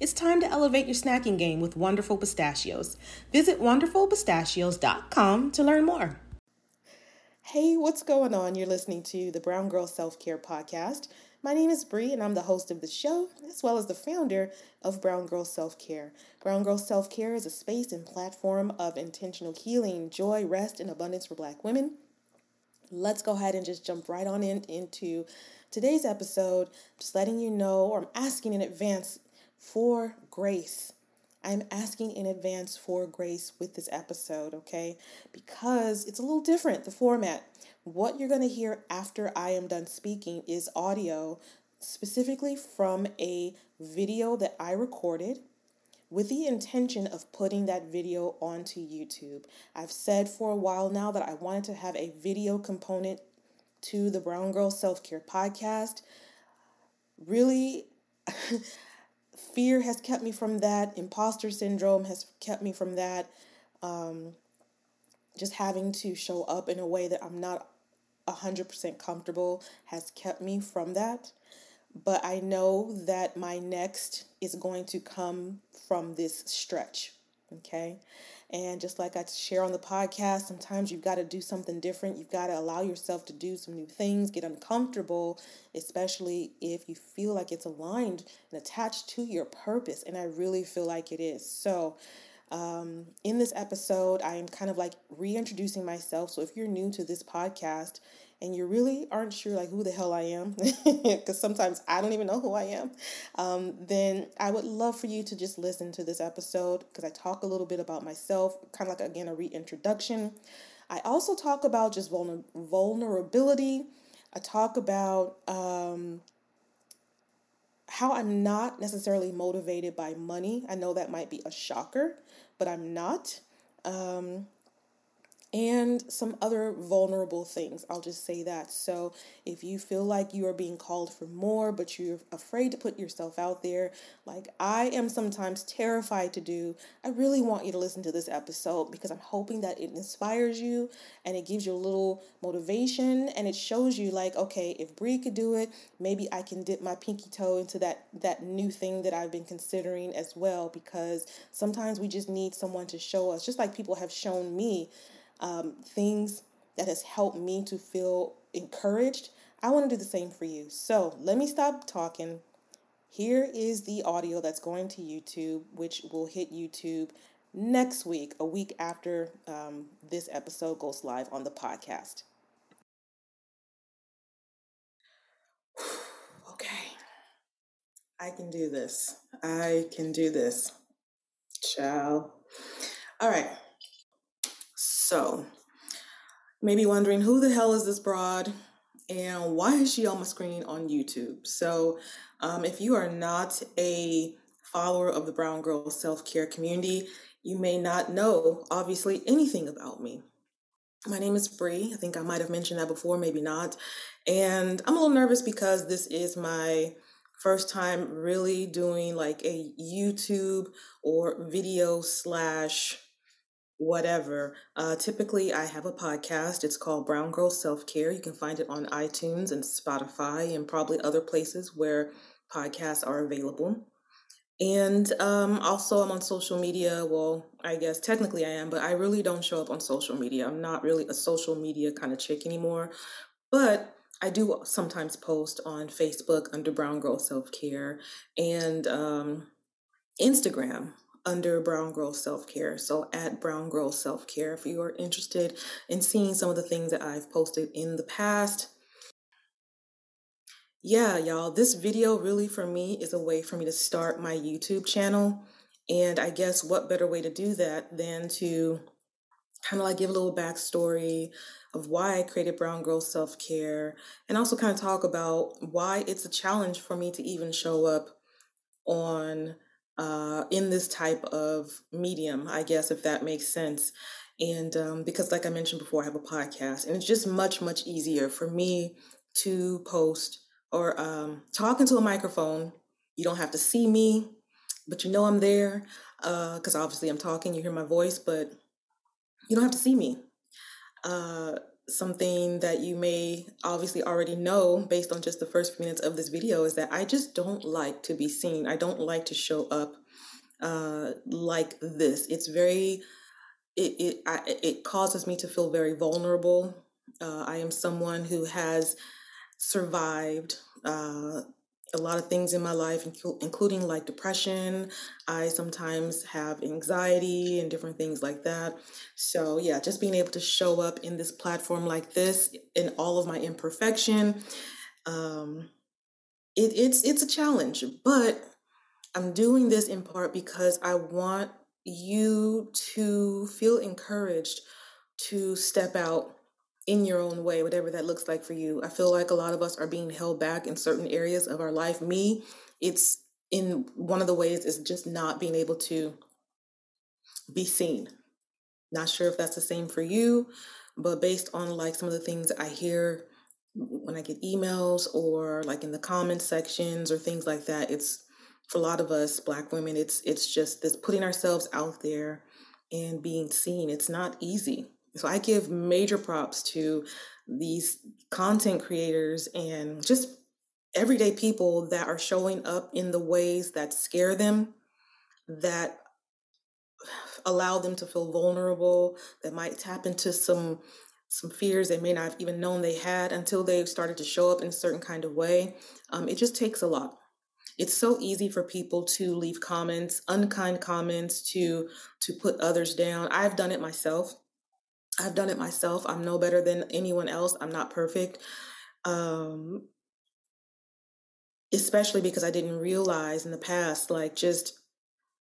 It's time to elevate your snacking game with Wonderful Pistachios. Visit wonderfulpistachios.com to learn more. Hey, what's going on? You're listening to the Brown Girl Self Care Podcast. My name is Bree, and I'm the host of the show, as well as the founder of Brown Girl Self Care. Brown Girl Self Care is a space and platform of intentional healing, joy, rest, and abundance for Black women. Let's go ahead and just jump right on in, into today's episode. Just letting you know, or I'm asking in advance for grace. I'm asking in advance for grace with this episode, okay? Because it's a little different, the format. What you're going to hear after I am done speaking is audio, specifically from a video that I recorded with the intention of putting that video onto YouTube. I've said for a while now that I wanted to have a video component to the Brown Girl Self Care podcast. Really, fear has kept me from that, imposter syndrome has kept me from that. Um, just having to show up in a way that I'm not 100% comfortable has kept me from that. But I know that my next is going to come from this stretch. Okay. And just like I share on the podcast, sometimes you've got to do something different. You've got to allow yourself to do some new things, get uncomfortable, especially if you feel like it's aligned and attached to your purpose. And I really feel like it is. So, um, in this episode, I am kind of like reintroducing myself. So, if you're new to this podcast, and you really aren't sure like who the hell I am, because sometimes I don't even know who I am, um, then I would love for you to just listen to this episode because I talk a little bit about myself, kind of like again a reintroduction. I also talk about just vulner- vulnerability. I talk about um, how I'm not necessarily motivated by money. I know that might be a shocker, but I'm not. Um, and some other vulnerable things. I'll just say that. So, if you feel like you are being called for more, but you're afraid to put yourself out there, like I am sometimes terrified to do, I really want you to listen to this episode because I'm hoping that it inspires you and it gives you a little motivation and it shows you like, okay, if Bree could do it, maybe I can dip my pinky toe into that that new thing that I've been considering as well because sometimes we just need someone to show us, just like people have shown me um, things that has helped me to feel encouraged, I want to do the same for you. So let me stop talking. Here is the audio that's going to YouTube, which will hit YouTube next week, a week after um, this episode goes live on the podcast. okay, I can do this. I can do this. Ciao. All right. So, maybe wondering who the hell is this broad and why is she on my screen on YouTube? So, um, if you are not a follower of the Brown Girl Self Care community, you may not know obviously anything about me. My name is Bree. I think I might have mentioned that before, maybe not. And I'm a little nervous because this is my first time really doing like a YouTube or video slash whatever. Uh, typically, I have a podcast. It's called Brown Girl Self Care. You can find it on iTunes and Spotify and probably other places where podcasts are available. And um, also, I'm on social media. Well, I guess technically I am, but I really don't show up on social media. I'm not really a social media kind of chick anymore. But I do sometimes post on Facebook under Brown Girl Self Care and um, Instagram under Brown Girl Self Care. So at Brown Girl Self Care, if you are interested in seeing some of the things that I've posted in the past. Yeah, y'all, this video really for me is a way for me to start my YouTube channel. And I guess what better way to do that than to kind of like give a little backstory of why I created Brown Girl Self Care and also kind of talk about why it's a challenge for me to even show up on uh, in this type of medium, I guess, if that makes sense. And um, because, like I mentioned before, I have a podcast, and it's just much, much easier for me to post or um, talk into a microphone. You don't have to see me, but you know I'm there because uh, obviously I'm talking, you hear my voice, but you don't have to see me. Uh, something that you may obviously already know based on just the first few minutes of this video is that I just don't like to be seen. I don't like to show up uh, like this. It's very, it it I, it causes me to feel very vulnerable. Uh, I am someone who has survived uh, a lot of things in my life, including like depression. I sometimes have anxiety and different things like that. So, yeah, just being able to show up in this platform like this in all of my imperfection, um, it, it's it's a challenge. But I'm doing this in part because I want you to feel encouraged to step out in your own way, whatever that looks like for you. I feel like a lot of us are being held back in certain areas of our life. Me, it's in one of the ways is just not being able to be seen. Not sure if that's the same for you, but based on like some of the things I hear when I get emails or like in the comment sections or things like that, it's for a lot of us black women, it's it's just this putting ourselves out there and being seen. It's not easy so I give major props to these content creators and just everyday people that are showing up in the ways that scare them, that allow them to feel vulnerable, that might tap into some some fears they may not have even known they had until they started to show up in a certain kind of way. Um, it just takes a lot. It's so easy for people to leave comments, unkind comments, to to put others down. I've done it myself. I've done it myself. I'm no better than anyone else. I'm not perfect. Um, especially because I didn't realize in the past, like, just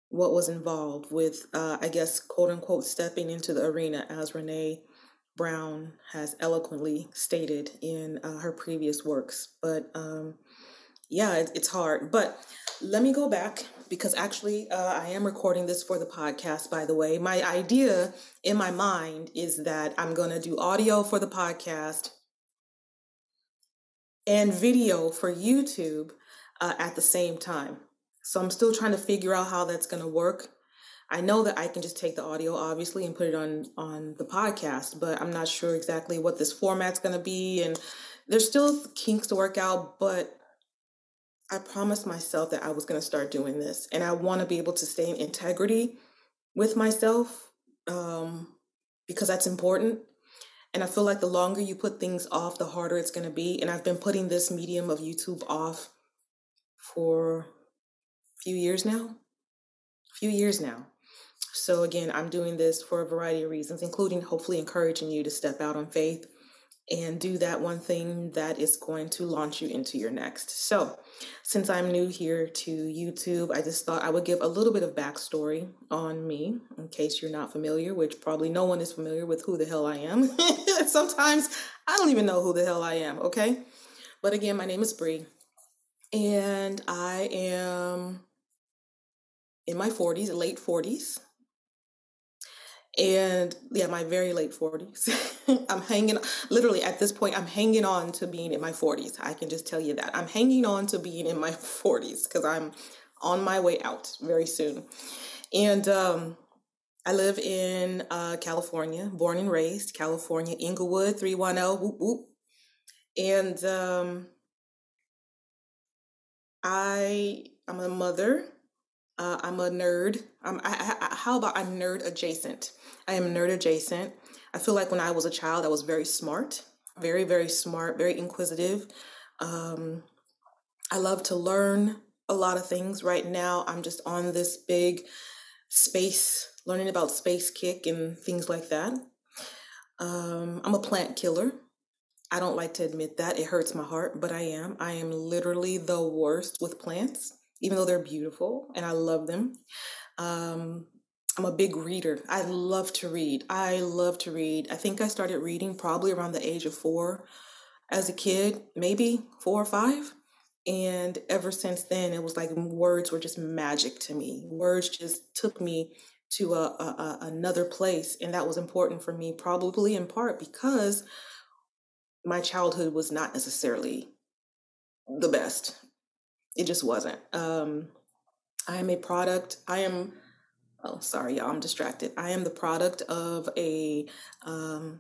what was involved with, uh, I guess, quote unquote, stepping into the arena, as Brené Brown has eloquently stated in uh, her previous works. But um, yeah, it, it's hard. But let me go back because actually uh, I am recording this for the podcast, by the way. My idea in my mind is that I'm going to do audio for the podcast and video for YouTube uh, at the same time. So I'm still trying to figure out how that's going to work. I know that I can just take the audio obviously and put it on on the podcast, but I'm not sure exactly what this format's going to be and there's still kinks to work out, but I promised myself that I was going to start doing this, and I want to be able to stay in integrity with myself um, because that's important. And I feel like the longer you put things off, the harder it's going to be. And I've been putting this medium of YouTube off for a few years now. A few years now. So, again, I'm doing this for a variety of reasons, including hopefully encouraging you to step out on faith and do that one thing that is going to launch you into your next. So, since I'm new here to YouTube, I just thought I would give a little bit of backstory on me in case you're not familiar, which probably no one is familiar with who the hell I am. Sometimes I don't even know who the hell I am, okay? But again, my name is Bree, and I am in my 40s, late 40s and yeah, my very late 40s. I'm hanging, literally at this point, I'm hanging on to being in my 40s. I can just tell you that. I'm hanging on to being in my 40s because I'm on my way out very soon. And um, I live in uh, California, born and raised, California, Inglewood, 310, whoop, whoop. And um, I, I'm a mother uh, I'm a nerd. I, I, how about I'm nerd adjacent? I am nerd adjacent. I feel like when I was a child, I was very smart, very, very smart, very inquisitive. Um, I love to learn a lot of things. Right now, I'm just on this big space, learning about space kick and things like that. Um, I'm a plant killer. I don't like to admit that. It hurts my heart, but I am. I am literally the worst with plants, even though they're beautiful and I love them. Um, I'm a big reader. I love to read. I love to read. I think I started reading probably around the age of four as a kid, maybe four or five. And ever since then, it was like words were just magic to me. Words just took me to a, a, a another place. And that was important for me, probably in part because my childhood was not necessarily the best. It just wasn't. Um, I am a product. I am oh sorry y'all i'm distracted. I am the product of a, um,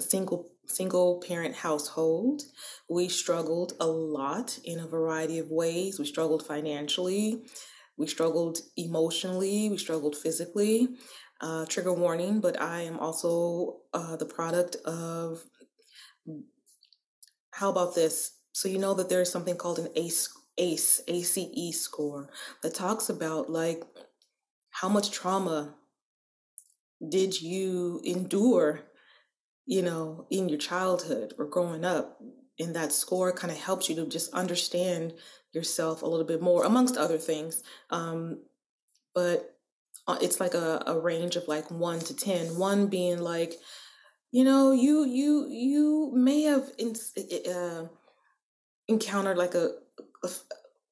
single single parent household. We struggled a lot in a variety of ways. We struggled financially. We struggled emotionally. We struggled physically. Uh, trigger warning but i am also uh, the product of how about this? So you know that there's something called an ACE ACE ACE score that talks about like how much trauma did you endure, you know, in your childhood or growing up? And that score kind of helps you to just understand yourself a little bit more, amongst other things. Um, but uh, it's like a, a range of like one to ten. One being like, you know, you you you may have in, uh, encountered like a, a,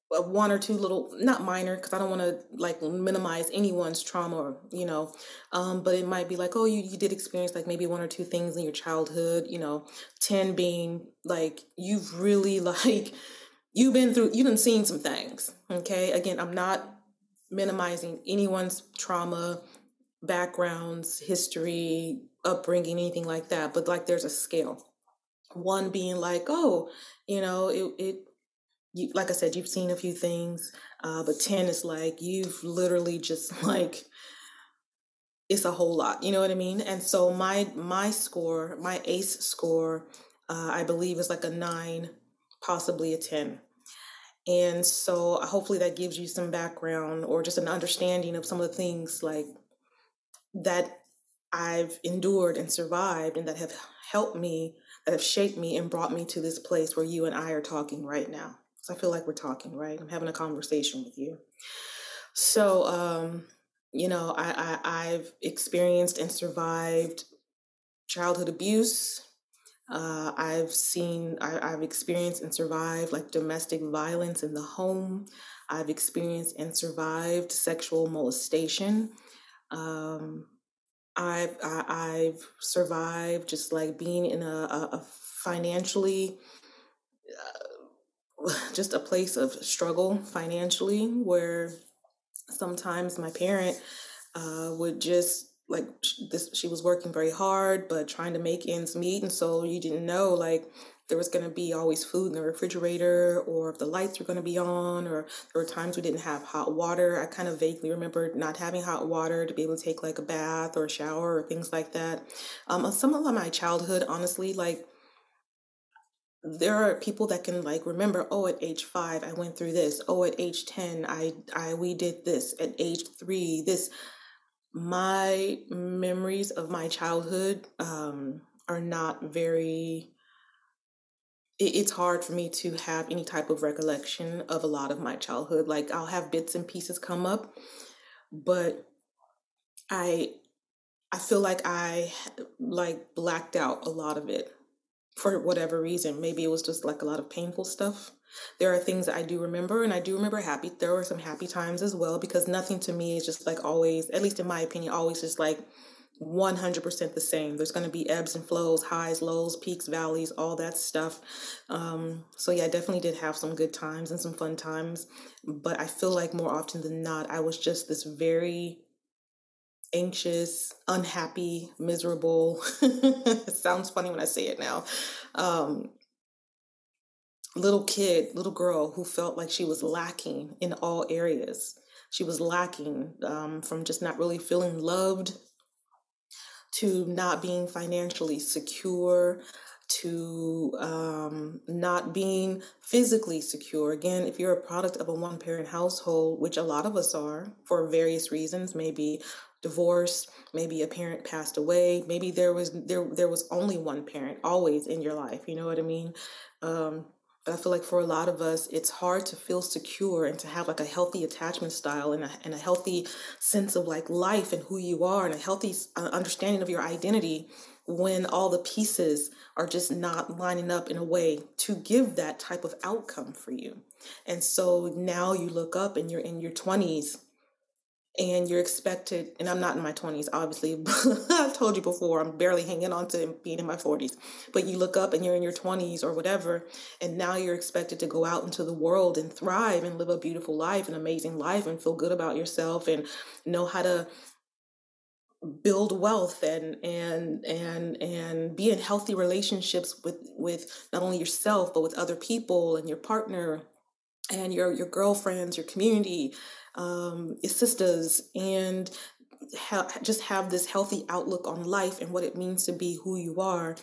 one or two little not minor because i don't want to like minimize anyone's trauma you know? Um, but it might be like oh you, you did experience like maybe one or two things in your childhood you know? 10 being like you've really like you've been through you've been seeing some things okay? Again i'm not minimizing anyone's trauma backgrounds history upbringing anything like that but like there's a scale. One being like oh you know it, it you, like I said, you've seen a few things, uh, but 10 is like you've literally just like, it's a whole lot, you know what I mean? And so my, my score, my ACE score, uh, I believe is like a nine, possibly a 10. And so hopefully that gives you some background or just an understanding of some of the things like that I've endured and survived and that have helped me, that have shaped me and brought me to this place where you and I are talking right now. I feel like we're talking, right? I'm having a conversation with you. So, um, you know, I, I I've experienced and survived childhood abuse. Uh, I've seen, I, have experienced and survived like domestic violence in the home. I've experienced and survived sexual molestation. Um, I've I, have survived just like being in a, a, a financially just a place of struggle financially where sometimes my parent uh, would just like this she was working very hard but trying to make ends meet and so you didn't know like there was going to be always food in the refrigerator or if the lights were going to be on or there were times we didn't have hot water. I kind of vaguely remember not having hot water to be able to take like a bath or a shower or things like that. Um, some of my childhood honestly like there are people that can like remember oh at age 5 I went through this. Oh at age 10 I I we did this. At age 3 this. My memories of my childhood um are not very it, it's hard for me to have any type of recollection of a lot of my childhood. Like I'll have bits and pieces come up but I I feel like I like blacked out a lot of it for whatever reason. Maybe it was just like a lot of painful stuff. There are things that I do remember, and I do remember happy. There were some happy times as well because nothing to me is just like always, at least in my opinion, always just like 100% the same. There's going to be ebbs and flows, highs, lows, peaks, valleys, all that stuff. Um, so, yeah, I definitely did have some good times and some fun times. But I feel like more often than not, I was just this very anxious, unhappy, miserable. sounds funny when I say it now. Um, little kid, little girl who felt like she was lacking in all areas. She was lacking um, from just not really feeling loved to not being financially secure to um, not being physically secure. Again, if you're a product of a one parent household, which a lot of us are for various reasons, maybe divorce, maybe a parent passed away, maybe there was there there was only one parent always in your life. You know what I mean? Um, but I feel like for a lot of us, it's hard to feel secure and to have like a healthy attachment style and a, and a healthy sense of like life and who you are and a healthy uh, understanding of your identity when all the pieces are just not lining up in a way to give that type of outcome for you. And so now you look up and you're in your 20s and you're expected and i'm not in my 20s obviously i've told you before i'm barely hanging on to being in my 40s but you look up and you're in your 20s or whatever and now you're expected to go out into the world and thrive and live a beautiful life an amazing life and feel good about yourself and know how to build wealth and and and and be in healthy relationships with with not only yourself but with other people and your partner and your your girlfriends your community um, sisters and ha- just have this healthy outlook on life and what it means to be who you are.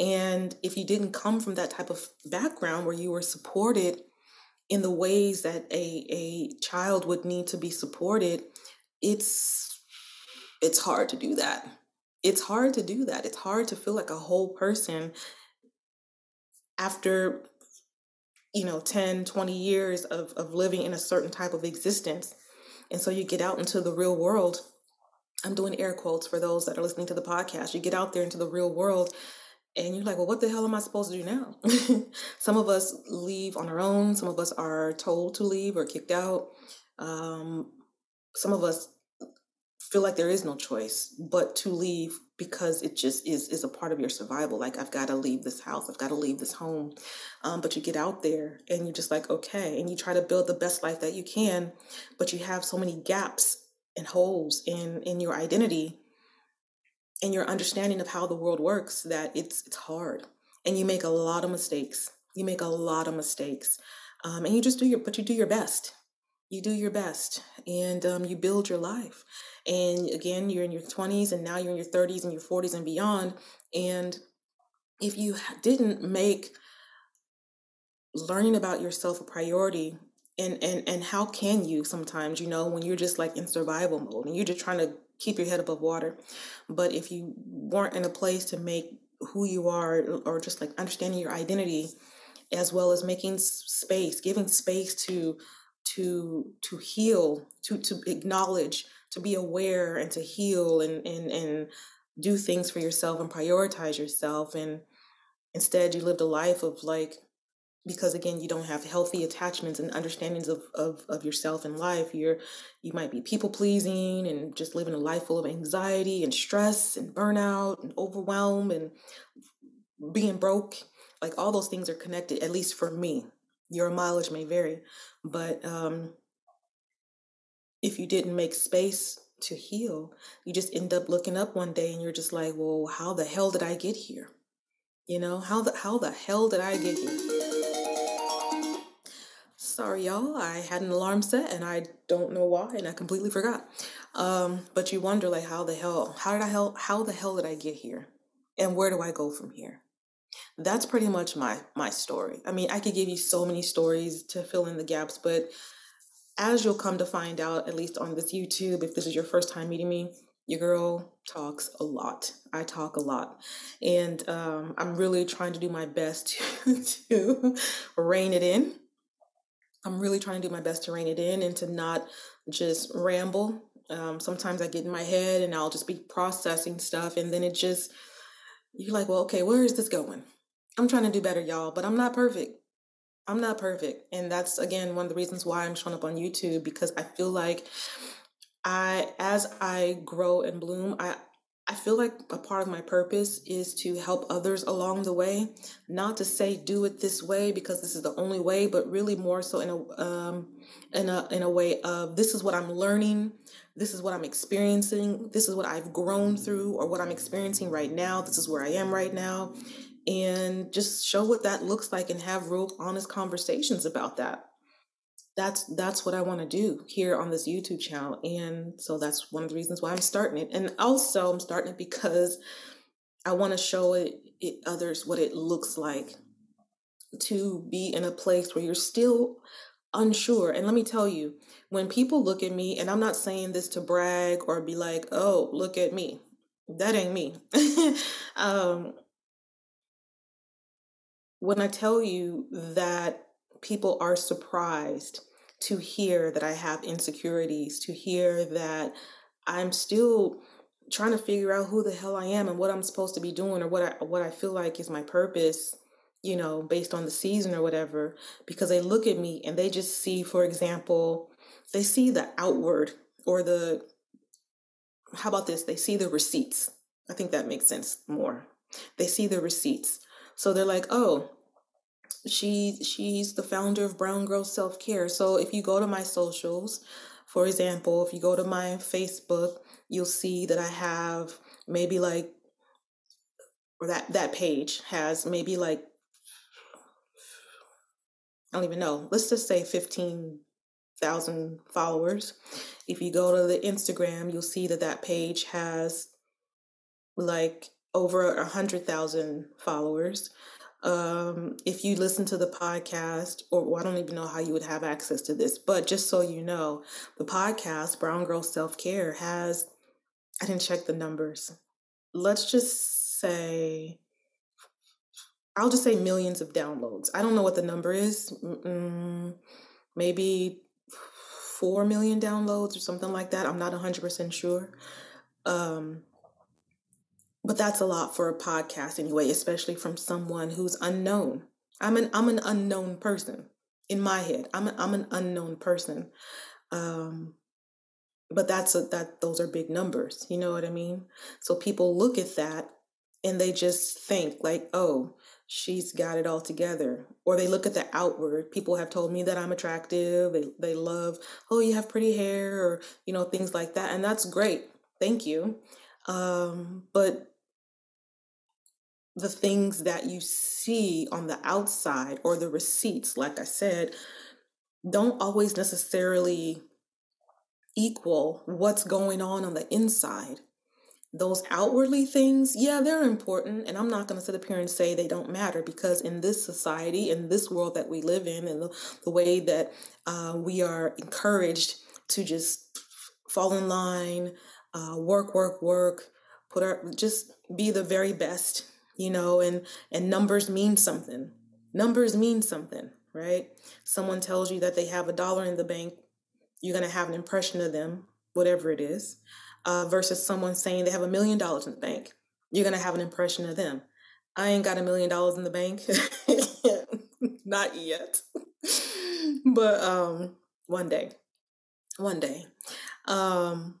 And if you didn't come from that type of background where you were supported in the ways that a, a child would need to be supported, it's it's hard to do that. It's hard to do that. It's hard to feel like a whole person after you know 10 20 years of, of living in a certain type of existence. And so you get out into the real world. I'm doing air quotes for those that are listening to the podcast. You get out there into the real world and you're like well what the hell am i supposed to do now? Some of us leave on our own. Some of us are told to leave or kicked out. Um, some of us feel like there is no choice but to leave because it just is is a part of your survival. Like i've got to leave this house i've got to leave this home. Um, but you get out there and you're just like okay and you try to build the best life that you can but you have so many gaps and holes in in your identity and your understanding of how the world works that it's it's hard. And you make a lot of mistakes. You make a lot of mistakes. Um, and you just do your but you do your best you do your best and um, you build your life. And again you're in your 20s and now you're in your 30s and your 40s and beyond. And if you didn't make learning about yourself a priority and and and how can you sometimes you know when you're just like in survival mode and you're just trying to keep your head above water. But if you weren't in a place to make who you are or just like understanding your identity as well as making space giving space to to to heal to to acknowledge to be aware and to heal and and and do things for yourself and prioritize yourself. And instead you lived a life of like because again you don't have healthy attachments and understandings of, of, of yourself and life you're you might be people pleasing and just living a life full of anxiety and stress and burnout and overwhelm and being broke. Like all those things are connected at least for me your mileage may vary but um if you didn't make space to heal, you just end up looking up one day and you're just like, well, how the hell did I get here? You know, how the how the hell did I get here? Sorry, y'all. I had an alarm set and I don't know why, and I completely forgot. Um, but you wonder, like, how the hell? How did I hell? How the hell did I get here? And where do I go from here? That's pretty much my my story. I mean, I could give you so many stories to fill in the gaps, but as you'll come to find out, at least on this YouTube, if this is your first time meeting me, your girl talks a lot. I talk a lot. And um, I'm really trying to do my best to, to rein it in. I'm really trying to do my best to rein it in and to not just ramble. Um, sometimes I get in my head and I'll just be processing stuff, and then it just, you're like, well, okay, where is this going? I'm trying to do better, y'all, but I'm not perfect. I'm not perfect. And that's again one of the reasons why I'm showing up on YouTube because I feel like I as I grow and bloom, I I feel like a part of my purpose is to help others along the way. Not to say do it this way because this is the only way, but really more so in a um, in a in a way of this is what I'm learning, this is what I'm experiencing, this is what I've grown through, or what I'm experiencing right now. This is where I am right now, and just show what that looks like and have real honest conversations about that that's that's what i want to do here on this youtube channel and so that's one of the reasons why i'm starting it and also i'm starting it because I want to show it, it others what it looks like to be in a place where you're still unsure. And let me tell you, when people look at me, and I'm not saying this to brag or be like, oh, look at me. That ain't me. um, when I tell you that people are surprised to hear that I have insecurities, to hear that I'm still trying to figure out who the hell I am and what I'm supposed to be doing or what I what I feel like is my purpose, you know, based on the season or whatever, because they look at me and they just see, for example, they see the outward or the how about this? They see the receipts. I think that makes sense more. They see the receipts. So they're like, "Oh, she she's the founder of Brown Girl Self Care." So if you go to my socials, for example, if you go to my Facebook, you'll see that I have maybe like or that that page has maybe like I don't even know. Let's just say 15,000 followers. If you go to the Instagram, you'll see that that page has like over a hundred thousand followers. Um, if you listen to the podcast, or well, I don't even know how you would have access to this, but just so you know, the podcast Brown Girl Self Care has. I didn't check the numbers. Let's just say, I'll just say millions of downloads. I don't know what the number is. Mm, maybe four million downloads or something like that. I'm not 100% sure. Um, but that's a lot for a podcast anyway, especially from someone who's unknown. I'm an I'm an unknown person in my head. I'm a, I'm an unknown person. Um, but that's a, that those are big numbers. You know what I mean? So people look at that and they just think like, oh, she's got it all together. Or they look at the outward. People have told me that I'm attractive. They they love, oh, you have pretty hair, or you know things like that, and that's great. Thank you. Um, but the things that you see on the outside or the receipts, like I said, don't always necessarily equal what's going on on the inside. Those outwardly things, yeah, they're important. And I'm not going to sit up here and say they don't matter because in this society, in this world that we live in, and the, the way that uh, we are encouraged to just fall in line, uh, work, work, work, put our just be the very best, you know, and and numbers mean something. Numbers mean something, right? Someone tells you that they have a dollar in the bank, you're to have an impression of them, whatever it is, uh, versus someone saying they have a million dollars in the bank. You're to have an impression of them. I ain't got a million dollars in the bank. Not yet. but um one day. One day. Um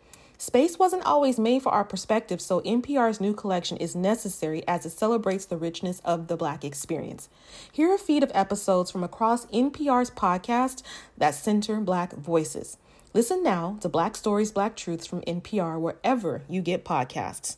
Space wasn't always made for our perspective, so NPR's new collection is necessary as it celebrates the richness of the Black experience. Here are a feed of episodes from across NPR's podcast that center Black voices. Listen now to Black Stories, Black Truths from NPR wherever you get podcasts.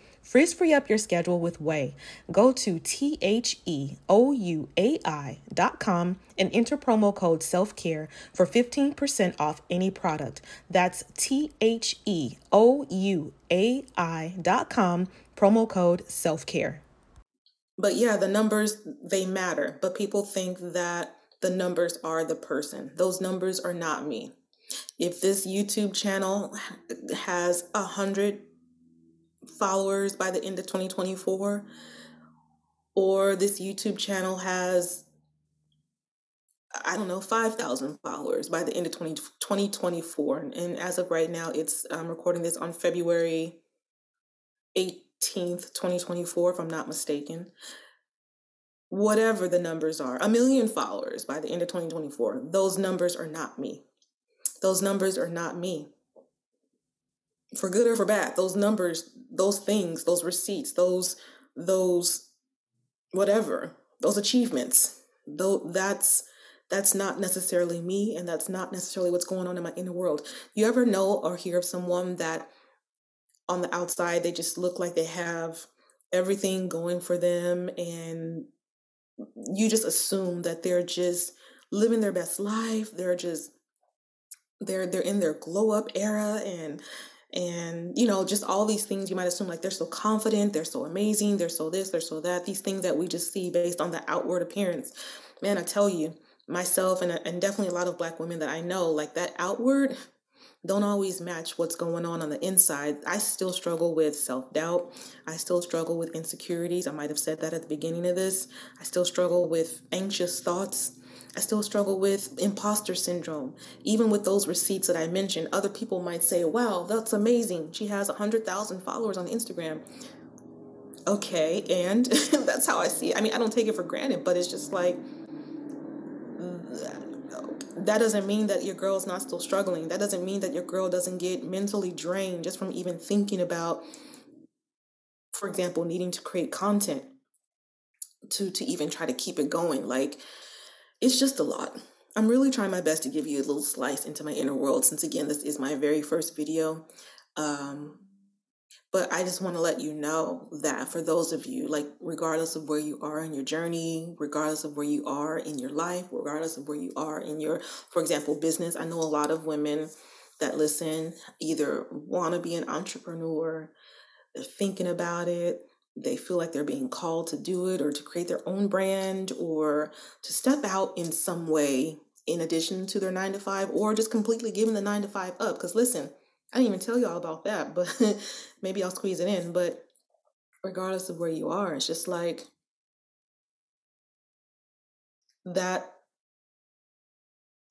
Frizz free up your schedule with Ouai. Go to T H E O U A I dot com and enter promo code self care for 15% off any product. That's T H E O U A I dot com, promo code self care. But yeah, the numbers, they matter, but people think that the numbers are the person. Those numbers are not me. If this YouTube channel has a hundred followers by the end of 2024 or this YouTube channel has I don't know 5,000 followers by the end of 20, 2024 and as of right now it's I'm recording this on February 18th 2024 if I'm not mistaken. Whatever the numbers are a million followers by the end of 2024 those numbers are not me. Those numbers are not me for good or for bad those numbers those things those receipts those those whatever those achievements though that's that's not necessarily me and that's not necessarily what's going on in my inner world. You ever know or hear of someone that on the outside they just look like they have everything going for them and you just assume that they're just living their best life they're just they're they're in their glow up era and and you know just all these things you might assume like they're so confident they're so amazing they're so this they're so that these things that we just see based on the outward appearance. Man i tell you myself and, and definitely a lot of black women that i know like that outward don't always match what's going on on the inside. I still struggle with self-doubt. I still struggle with insecurities. I might have said that at the beginning of this. I still struggle with anxious thoughts I still struggle with imposter syndrome. Even with those receipts that I mentioned, other people might say, wow, that's amazing. She has 100,000 followers on Instagram. Okay, and that's how I see it. I mean, I don't take it for granted, but it's just like, mm, that doesn't mean that your girl's not still struggling. That doesn't mean that your girl doesn't get mentally drained just from even thinking about, for example, needing to create content to to even try to keep it going. Like it's just a lot. I'm really trying my best to give you a little slice into my inner world since, again, this is my very first video. Um, but I just want to let you know that for those of you, like, regardless of where you are in your journey, regardless of where you are in your life, regardless of where you are in your, for example, business, I know a lot of women that listen either want to be an entrepreneur, they're thinking about it, they feel like they're being called to do it or to create their own brand or to step out in some way in addition to their nine to five or just completely giving the nine to five up. Because listen, I didn't even tell you all about that, but maybe I'll squeeze it in. But regardless of where you are, it's just like that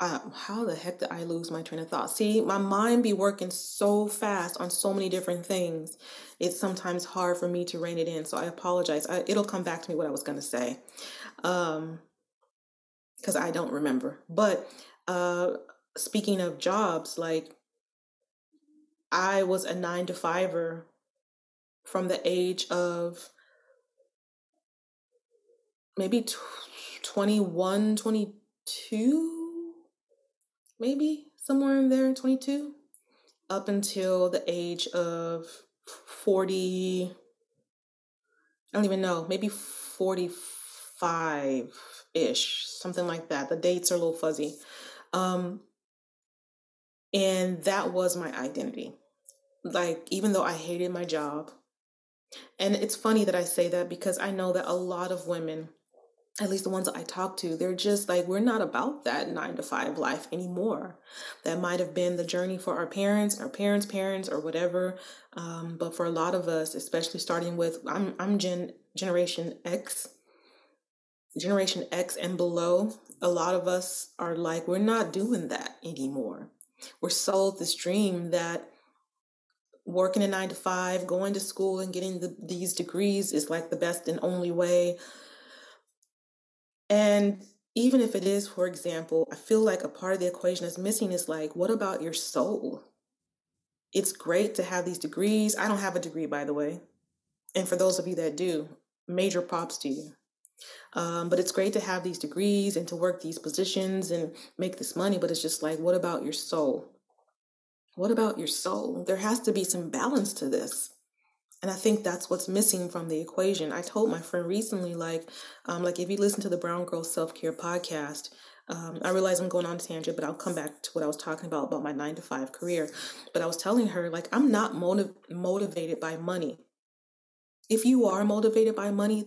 um, how the heck did I lose my train of thought? See, my mind be working so fast on so many different things. It's sometimes hard for me to rein it in. So I apologize. I, it'll come back to me what I was going to say. Um, cause I don't remember. But, uh, speaking of jobs, like I was a nine to fiver from the age of maybe 21, 22 maybe somewhere in there, 22, up until the age of 40. I don't even know, maybe 45 ish, something like that. The dates are a little fuzzy. Um, and that was my identity. Like, even though I hated my job, and it's funny that I say that because I know that a lot of women at least the ones I talk to, they're just like, we're not about that nine to five life anymore. That might have been the journey for our parents, our parents' parents, or whatever. Um, but for a lot of us, especially starting with, I'm, I'm Gen, Generation X, Generation X and below, a lot of us are like, we're not doing that anymore. We're sold this dream that working a nine to five, going to school and getting the, these degrees is like the best and only way and even if it is, for example, I feel like a part of the equation that's missing is like, what about your soul? It's great to have these degrees. I don't have a degree, by the way. And for those of you that do, major props to you. Um, but it's great to have these degrees and to work these positions and make this money. But it's just like, what about your soul? What about your soul? There has to be some balance to this. And I think that's what's missing from the equation. I told my friend recently, like, um, like if you listen to the Brown Girl Self Care podcast, um, I realize I'm going on a tangent, but I'll come back to what I was talking about about my nine to five career. But I was telling her, like, I'm not motiv- motivated by money. If you are motivated by money,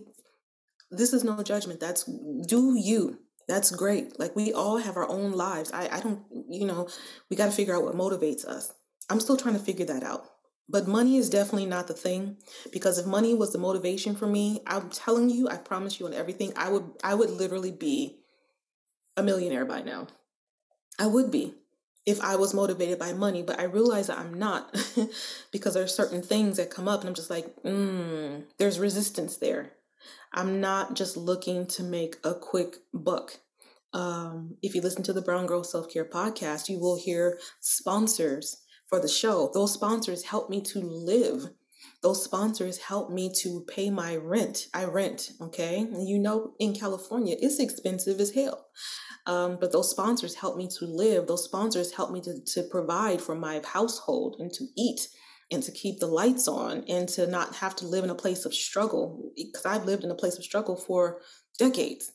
this is no judgment. That's do you. That's great. Like we all have our own lives. I, I don't, you know, we got to figure out what motivates us. I'm still trying to figure that out. But money is definitely not the thing because if money was the motivation for me, I'm telling you, I promise you on everything, I would I would literally be a millionaire by now. I would be if I was motivated by money, but I realize that I'm not because there are certain things that come up and I'm just like, mm, there's resistance there. I'm not just looking to make a quick buck. Um, if you listen to the Brown Girl Self Care podcast, you will hear sponsors for the show. Those sponsors help me to live. Those sponsors help me to pay my rent. I rent, okay? You know, in California, it's expensive as hell. Um, but those sponsors help me to live. Those sponsors help me to, to provide for my household and to eat and to keep the lights on and to not have to live in a place of struggle because I've lived in a place of struggle for decades.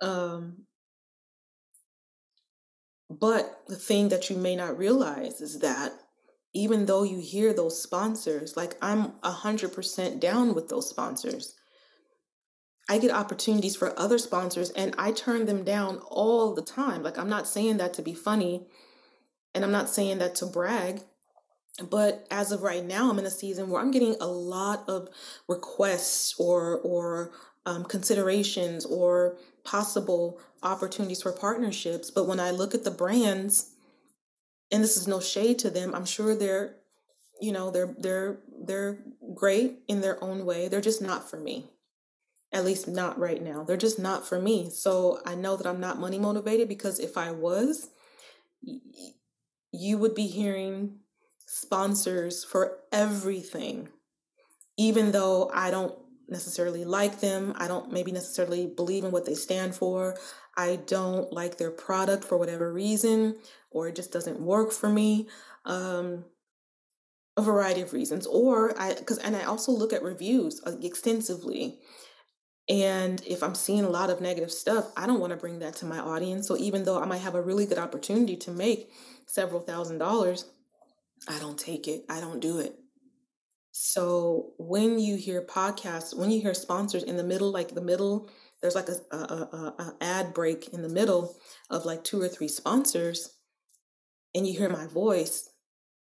Um, but the thing that you may not realize is that even though you hear those sponsors, like I'm 100% down with those sponsors. I get opportunities for other sponsors and I turn them down all the time. Like, I'm not saying that to be funny and I'm not saying that to brag. But as of right now, I'm in a season where I'm getting a lot of requests or, or um, considerations or possible opportunities for partnerships. But when I look at the brands, and this is no shade to them, I'm sure they're, you know, they're they're they're great in their own way. They're just not for me. At least not right now. They're just not for me. So I know that I'm not money motivated because if I was, you would be hearing sponsors for everything, even though I don't necessarily like them. I don't maybe necessarily believe in what they stand for. I don't like their product for whatever reason, or it just doesn't work for me. Um, a variety of reasons. Or I, because, and I also look at reviews uh, extensively. And if I'm seeing a lot of negative stuff, I don't want to bring that to my audience. So even though I might have a really good opportunity to make several thousand dollars, I don't take it. I don't do it. So when you hear podcasts, when you hear sponsors in the middle, like the middle, there's like a, a, a, a ad break in the middle of like two or three sponsors, and you hear my voice,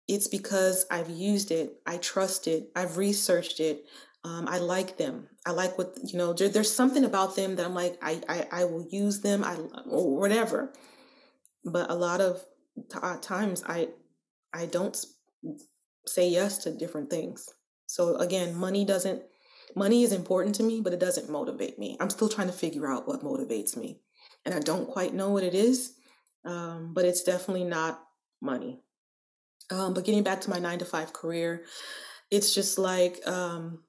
it's because I've used it, I trust it, I've researched it. Um, I like them. I like what you know. There, there's something about them that I'm like, I, I, I will use them. I or whatever. But a lot of t- times, I, I don't say yes to different things. So again, money doesn't money is important to me, but it doesn't motivate me. I'm still trying to figure out what motivates me. And I don't quite know what it is, um, but it's definitely not money. Um, but getting back to my nine to five career, it's just like um,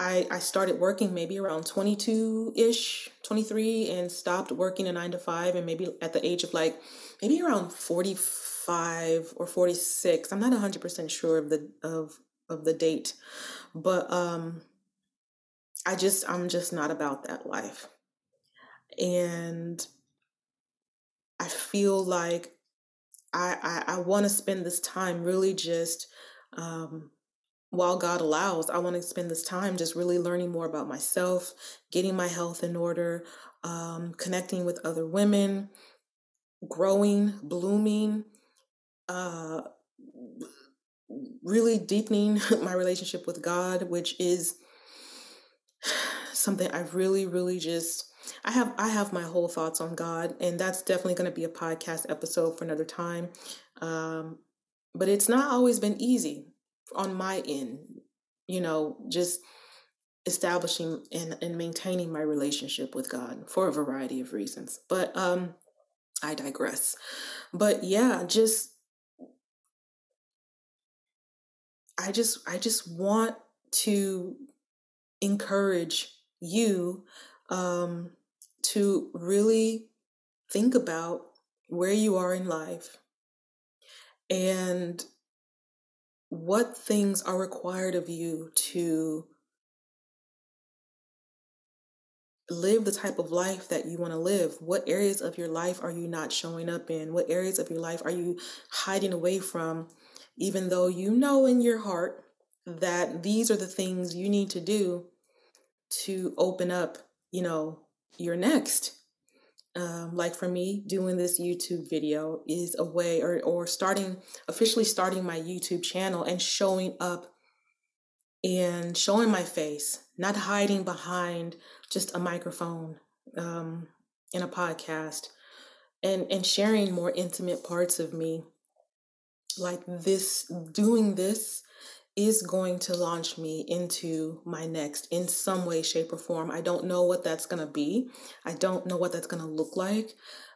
I, I started working maybe around 22 ish, 23, and stopped working a nine to five. And maybe at the age of like maybe around 45 45 or 46. I'm not 100% sure of the of of the date, but um I just I'm just not about that life. And I feel like I I, I want to spend this time really just um while God allows, I want to spend this time just really learning more about myself, getting my health in order, um, connecting with other women, growing, blooming, uh, really deepening my relationship with God, which is something I really, really just I have I have my whole thoughts on God, and that's definitely going to be a podcast episode for another time. Um, but it's not always been easy on my end, you know, just establishing and, and maintaining my relationship with God for a variety of reasons. But um I digress. But yeah, just I just I just want to encourage you um, to really think about where you are in life and what things are required of you to live the type of life that you want to live. What areas of your life are you not showing up in? What areas of your life are you hiding away from, even though you know in your heart that these are the things you need to do to open up, you know, your next. Um, like for me, doing this YouTube video is a way, or or starting officially starting my YouTube channel and showing up and showing my face, not hiding behind just a microphone um, in a podcast, and and sharing more intimate parts of me. Like this, doing this is going to launch me into my next in some way, shape, or form. I don't know what that's going to be. I don't know what that's going to look like.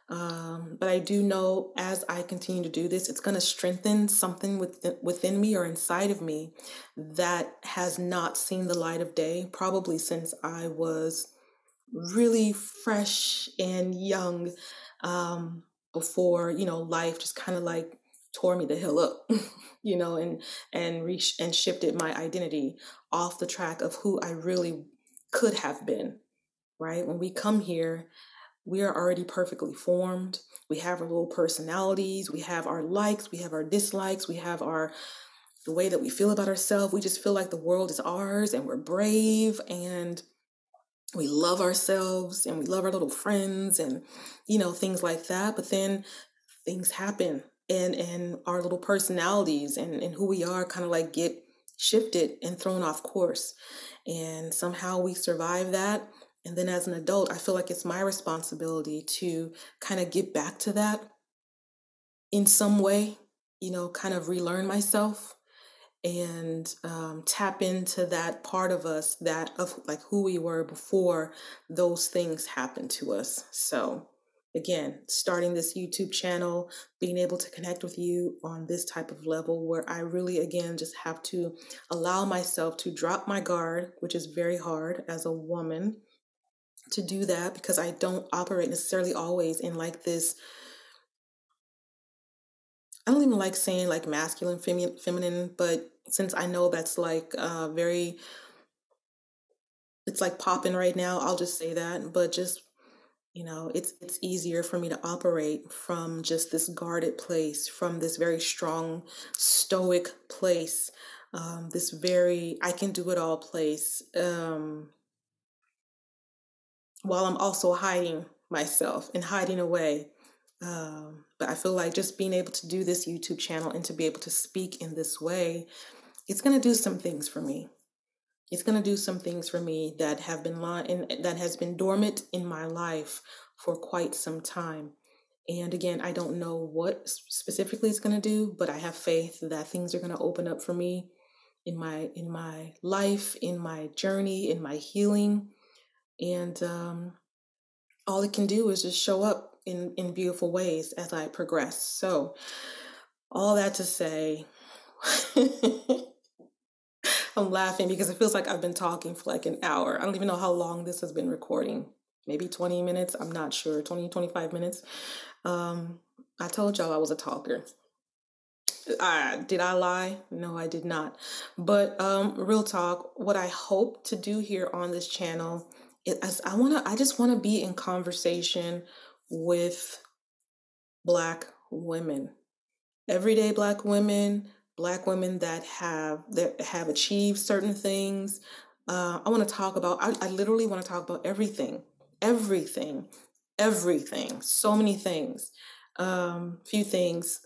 Um, but I do know as I continue to do this, it's going to strengthen something within, within me or inside of me that has not seen the light of day, probably since I was really fresh and young um, before, you know, life just kind of like tore me the hell up, you know, and and reached and shifted my identity off the track of who I really could have been. Right? When we come here, we are already perfectly formed. We have our little personalities, we have our likes, we have our dislikes, we have our the way that we feel about ourselves. We just feel like the world is ours and we're brave and we love ourselves and we love our little friends and you know things like that but then things happen and and our little personalities and and who we are kind of like get shifted and thrown off course. And somehow we survive that. And then as an adult i feel like it's my responsibility to kind of get back to that in some way you know kind of relearn myself and um, tap into that part of us that of like who we were before those things happened to us. So again, starting this YouTube channel, being able to connect with you on this type of level where I really, again, just have to allow myself to drop my guard, which is very hard as a woman to do that because I don't operate necessarily always in like this. I don't even like saying like masculine, femi- feminine, but since I know that's like uh, very, it's like popping right now, I'll just say that. But just you know it's it's easier for me to operate from just this guarded place from this very strong stoic place um, this very i can do it all place um, while i'm also hiding myself and hiding away. Um, but i feel like just being able to do this youtube channel and to be able to speak in this way it's going to do some things for me it's going to do some things for me that have been lying that has been dormant in my life for quite some time. And again, I don't know what specifically it's going to do, but I have faith that things are going to open up for me in my in my life, in my journey, in my healing, and um, all it can do is just show up in in beautiful ways as I progress. So, all that to say. I'm laughing because it feels like I've been talking for like an hour. I don't even know how long this has been recording. Maybe 20 minutes. I'm not sure. 20, 25 minutes. Um, I told y'all I was a talker. I, did I lie? No, I did not. But um, real talk, what I hope to do here on this channel is I want to, I just want to be in conversation with Black women, everyday Black women, black women that have that have achieved certain things uh, i want to talk about I, I literally want to talk about everything everything everything so many things um few things.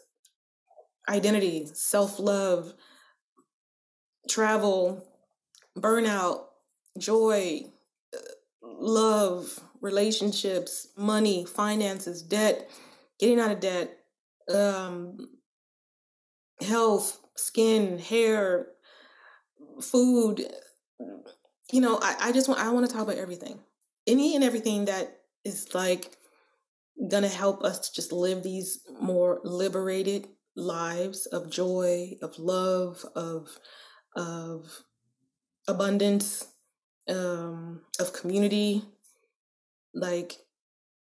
Identity self-love travel burnout joy love relationships money finances debt getting out of debt um health, skin, hair, food, you know, I, I just want I want to talk about everything. Any and everything that is like gonna help us to just live these more liberated lives of joy, of love, of of abundance, um, of community, like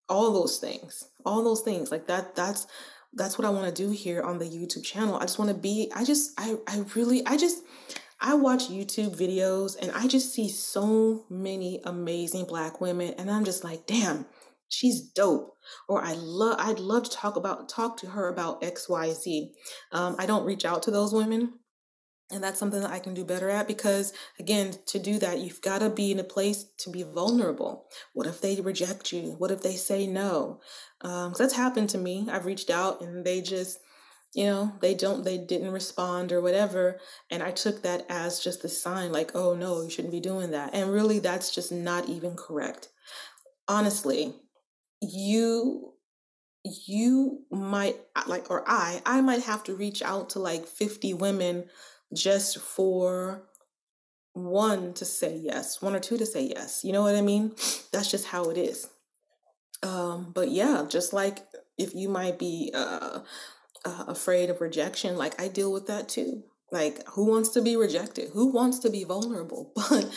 all those things, all those things. Like that. That's that's what I want to do here on the YouTube channel. I just want to be. I just. I. I really. I just. I watch YouTube videos and I just see so many amazing black women and I'm just like, damn, she's dope. Or I love I'd love to talk about talk to her about XYZ. Um, I don't reach out to those women. And that's something that I can do better at because, again, to do that, you've got to be in a place to be vulnerable. What if they reject you? What if they say no? Um, that's happened to me. I've reached out and they just, you know they don't they didn't respond or whatever and i took that as just a sign like oh no you shouldn't be doing that and really that's just not even correct honestly you you might like or i i might have to reach out to like 50 women just for one to say yes one or two to say yes you know what i mean that's just how it is um but yeah just like if you might be uh uh, afraid of rejection, like I deal with that too. Like, who wants to be rejected? Who wants to be vulnerable? But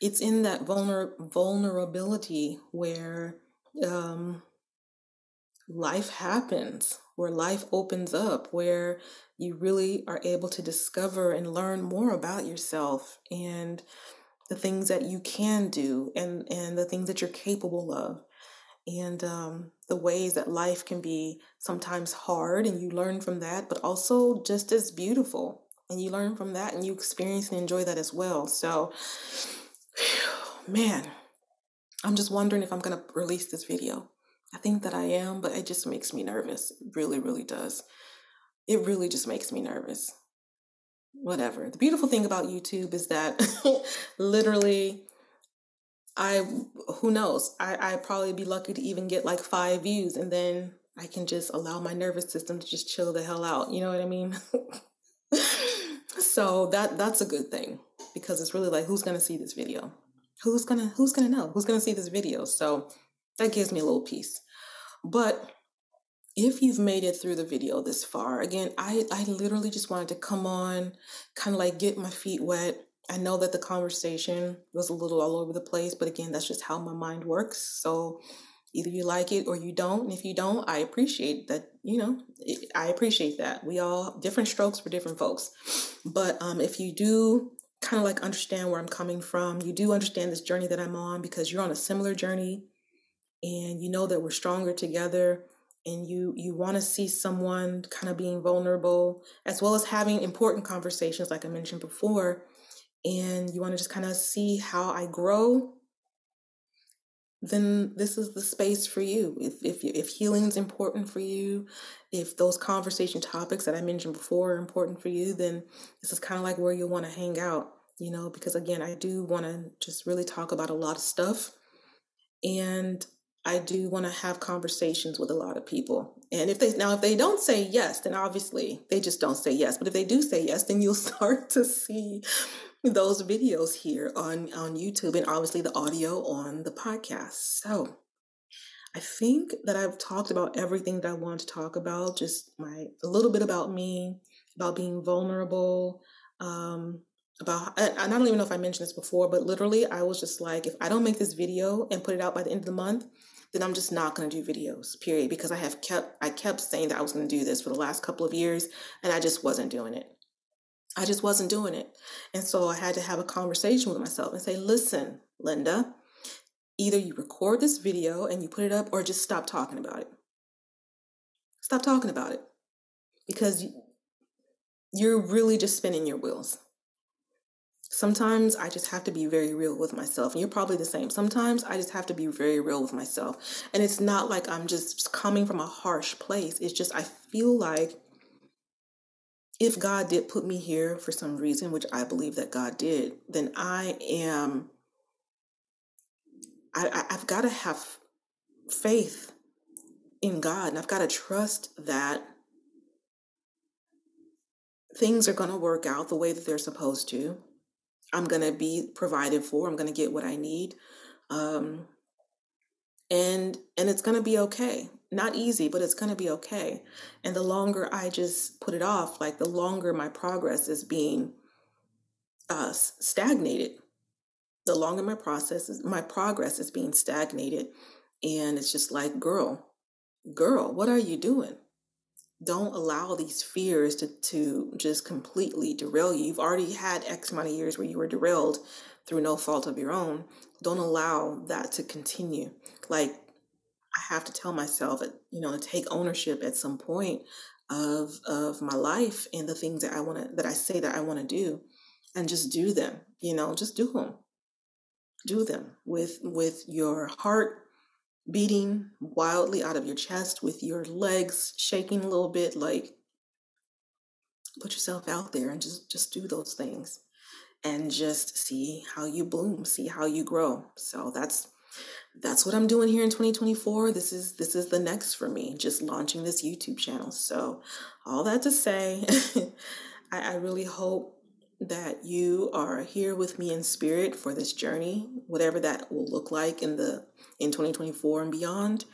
it's in that vulner- vulnerability where um, life happens, where life opens up, where you really are able to discover and learn more about yourself and the things that you can do and, and the things that you're capable of and um, the ways that life can be sometimes hard and you learn from that, but also just as beautiful. And you learn from that and you experience and enjoy that as well. So, man, I'm just wondering if I'm going to release this video. I think that I am, but it just makes me nervous. It really, really does. It really just makes me nervous. Whatever. The beautiful thing about YouTube is that literally I who knows? I I probably be lucky to even get like five views, and then I can just allow my nervous system to just chill the hell out. You know what I mean? so that that's a good thing because it's really like who's gonna see this video? Who's gonna who's gonna know? Who's gonna see this video? So that gives me a little peace. But if you've made it through the video this far, again, I I literally just wanted to come on, kind of like get my feet wet I know that the conversation was a little all over the place, but again, that's just how my mind works. So either you like it or you don't. And if you don't, I appreciate that, you know, I appreciate that. We all different strokes for different folks. But um, if you do kind of like understand where I'm coming from, you do understand this journey that I'm on because you're on a similar journey and you know that we're stronger together and you you want to see someone kind of being vulnerable as well as having important conversations like I mentioned before and you want to just kind of see how I grow, then this is the space for you. If if if healing is important for you, if those conversation topics that I mentioned before are important for you, then this is kind of like where you'll want to hang out. You know, because again, I do want to just really talk about a lot of stuff, and I do want to have conversations with a lot of people. And if they now if they don't say yes, then obviously they just don't say yes. But if they do say yes, then you'll start to see those videos here on on YouTube and obviously the audio on the podcast. So, I think that I've talked about everything that I want to talk about, just my a little bit about me, about being vulnerable, um about I, I don't even know if I mentioned this before, but literally I was just like if I don't make this video and put it out by the end of the month, then I'm just not going to do videos, period, because I have kept I kept saying that I was going to do this for the last couple of years and I just wasn't doing it. I just wasn't doing it. And so I had to have a conversation with myself and say, listen, Linda, either you record this video and you put it up or just stop talking about it. Stop talking about it because you're really just spinning your wheels. Sometimes I just have to be very real with myself. And you're probably the same. Sometimes I just have to be very real with myself. And it's not like I'm just coming from a harsh place. It's just I feel like if God did put me here for some reason, which I believe that God did, then I am, I, I've got to have faith in God and I've got to trust that things are going to work out the way that they're supposed to. I'm going to be provided for. I'm going to get what I need. Um, and and it's going to be okay. Not easy, but it's going to be okay. And the longer I just put it off, like the longer my progress is being uh, stagnated, the longer my process is, my progress is being stagnated. And it's just like, girl, girl, what are you doing? Don't allow these fears to, to just completely derail you. You've already had X amount of years where you were derailed through no fault of your own. Don't allow that to continue. Like, I have to tell myself, that, you know, to take ownership at some point of of my life and the things that I want to that I say that I want to do, and just do them. You know, just do them. Do them with with your heart beating wildly out of your chest with your legs shaking a little bit like put yourself out there and just just do those things and just see how you bloom see how you grow. So that's that's what i'm doing here in 2024 this is this is the next for me just launching this youtube channel. So all that to say I, I really hope that you are here with me in spirit for this journey, whatever that will look like in the in 2024 and beyond.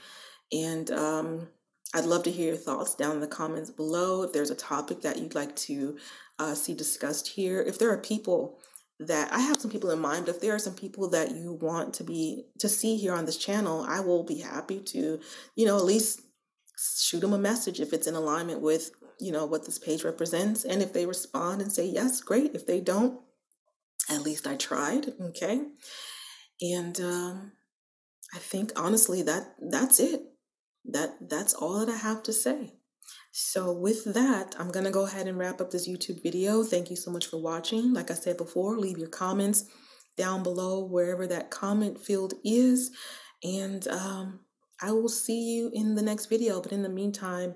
And um, I'd love to hear your thoughts down in the comments below. If there's a topic that you'd like to uh, see discussed here, if there are people that I have some people in mind, if there are some people that you want to be to see here on this channel, I will be happy to, you know, at least shoot them a message if it's in alignment with you know, what this page represents. And if they respond and say yes, great. If they don't, at least I tried. Okay. And um, I think honestly that that's it. That that's all that I have to say. So with that, I'm gonna go ahead and wrap up this YouTube video. Thank you so much for watching. Like I said before, leave your comments down below wherever that comment field is. And um, I will see you in the next video. But in the meantime,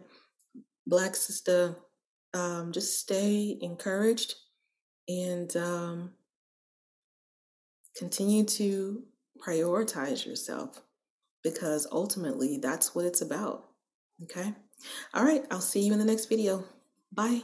Black sister, um, just stay encouraged and um, continue to prioritize yourself because ultimately that's what it's about. Okay. All right. I'll see you in the next video. Bye.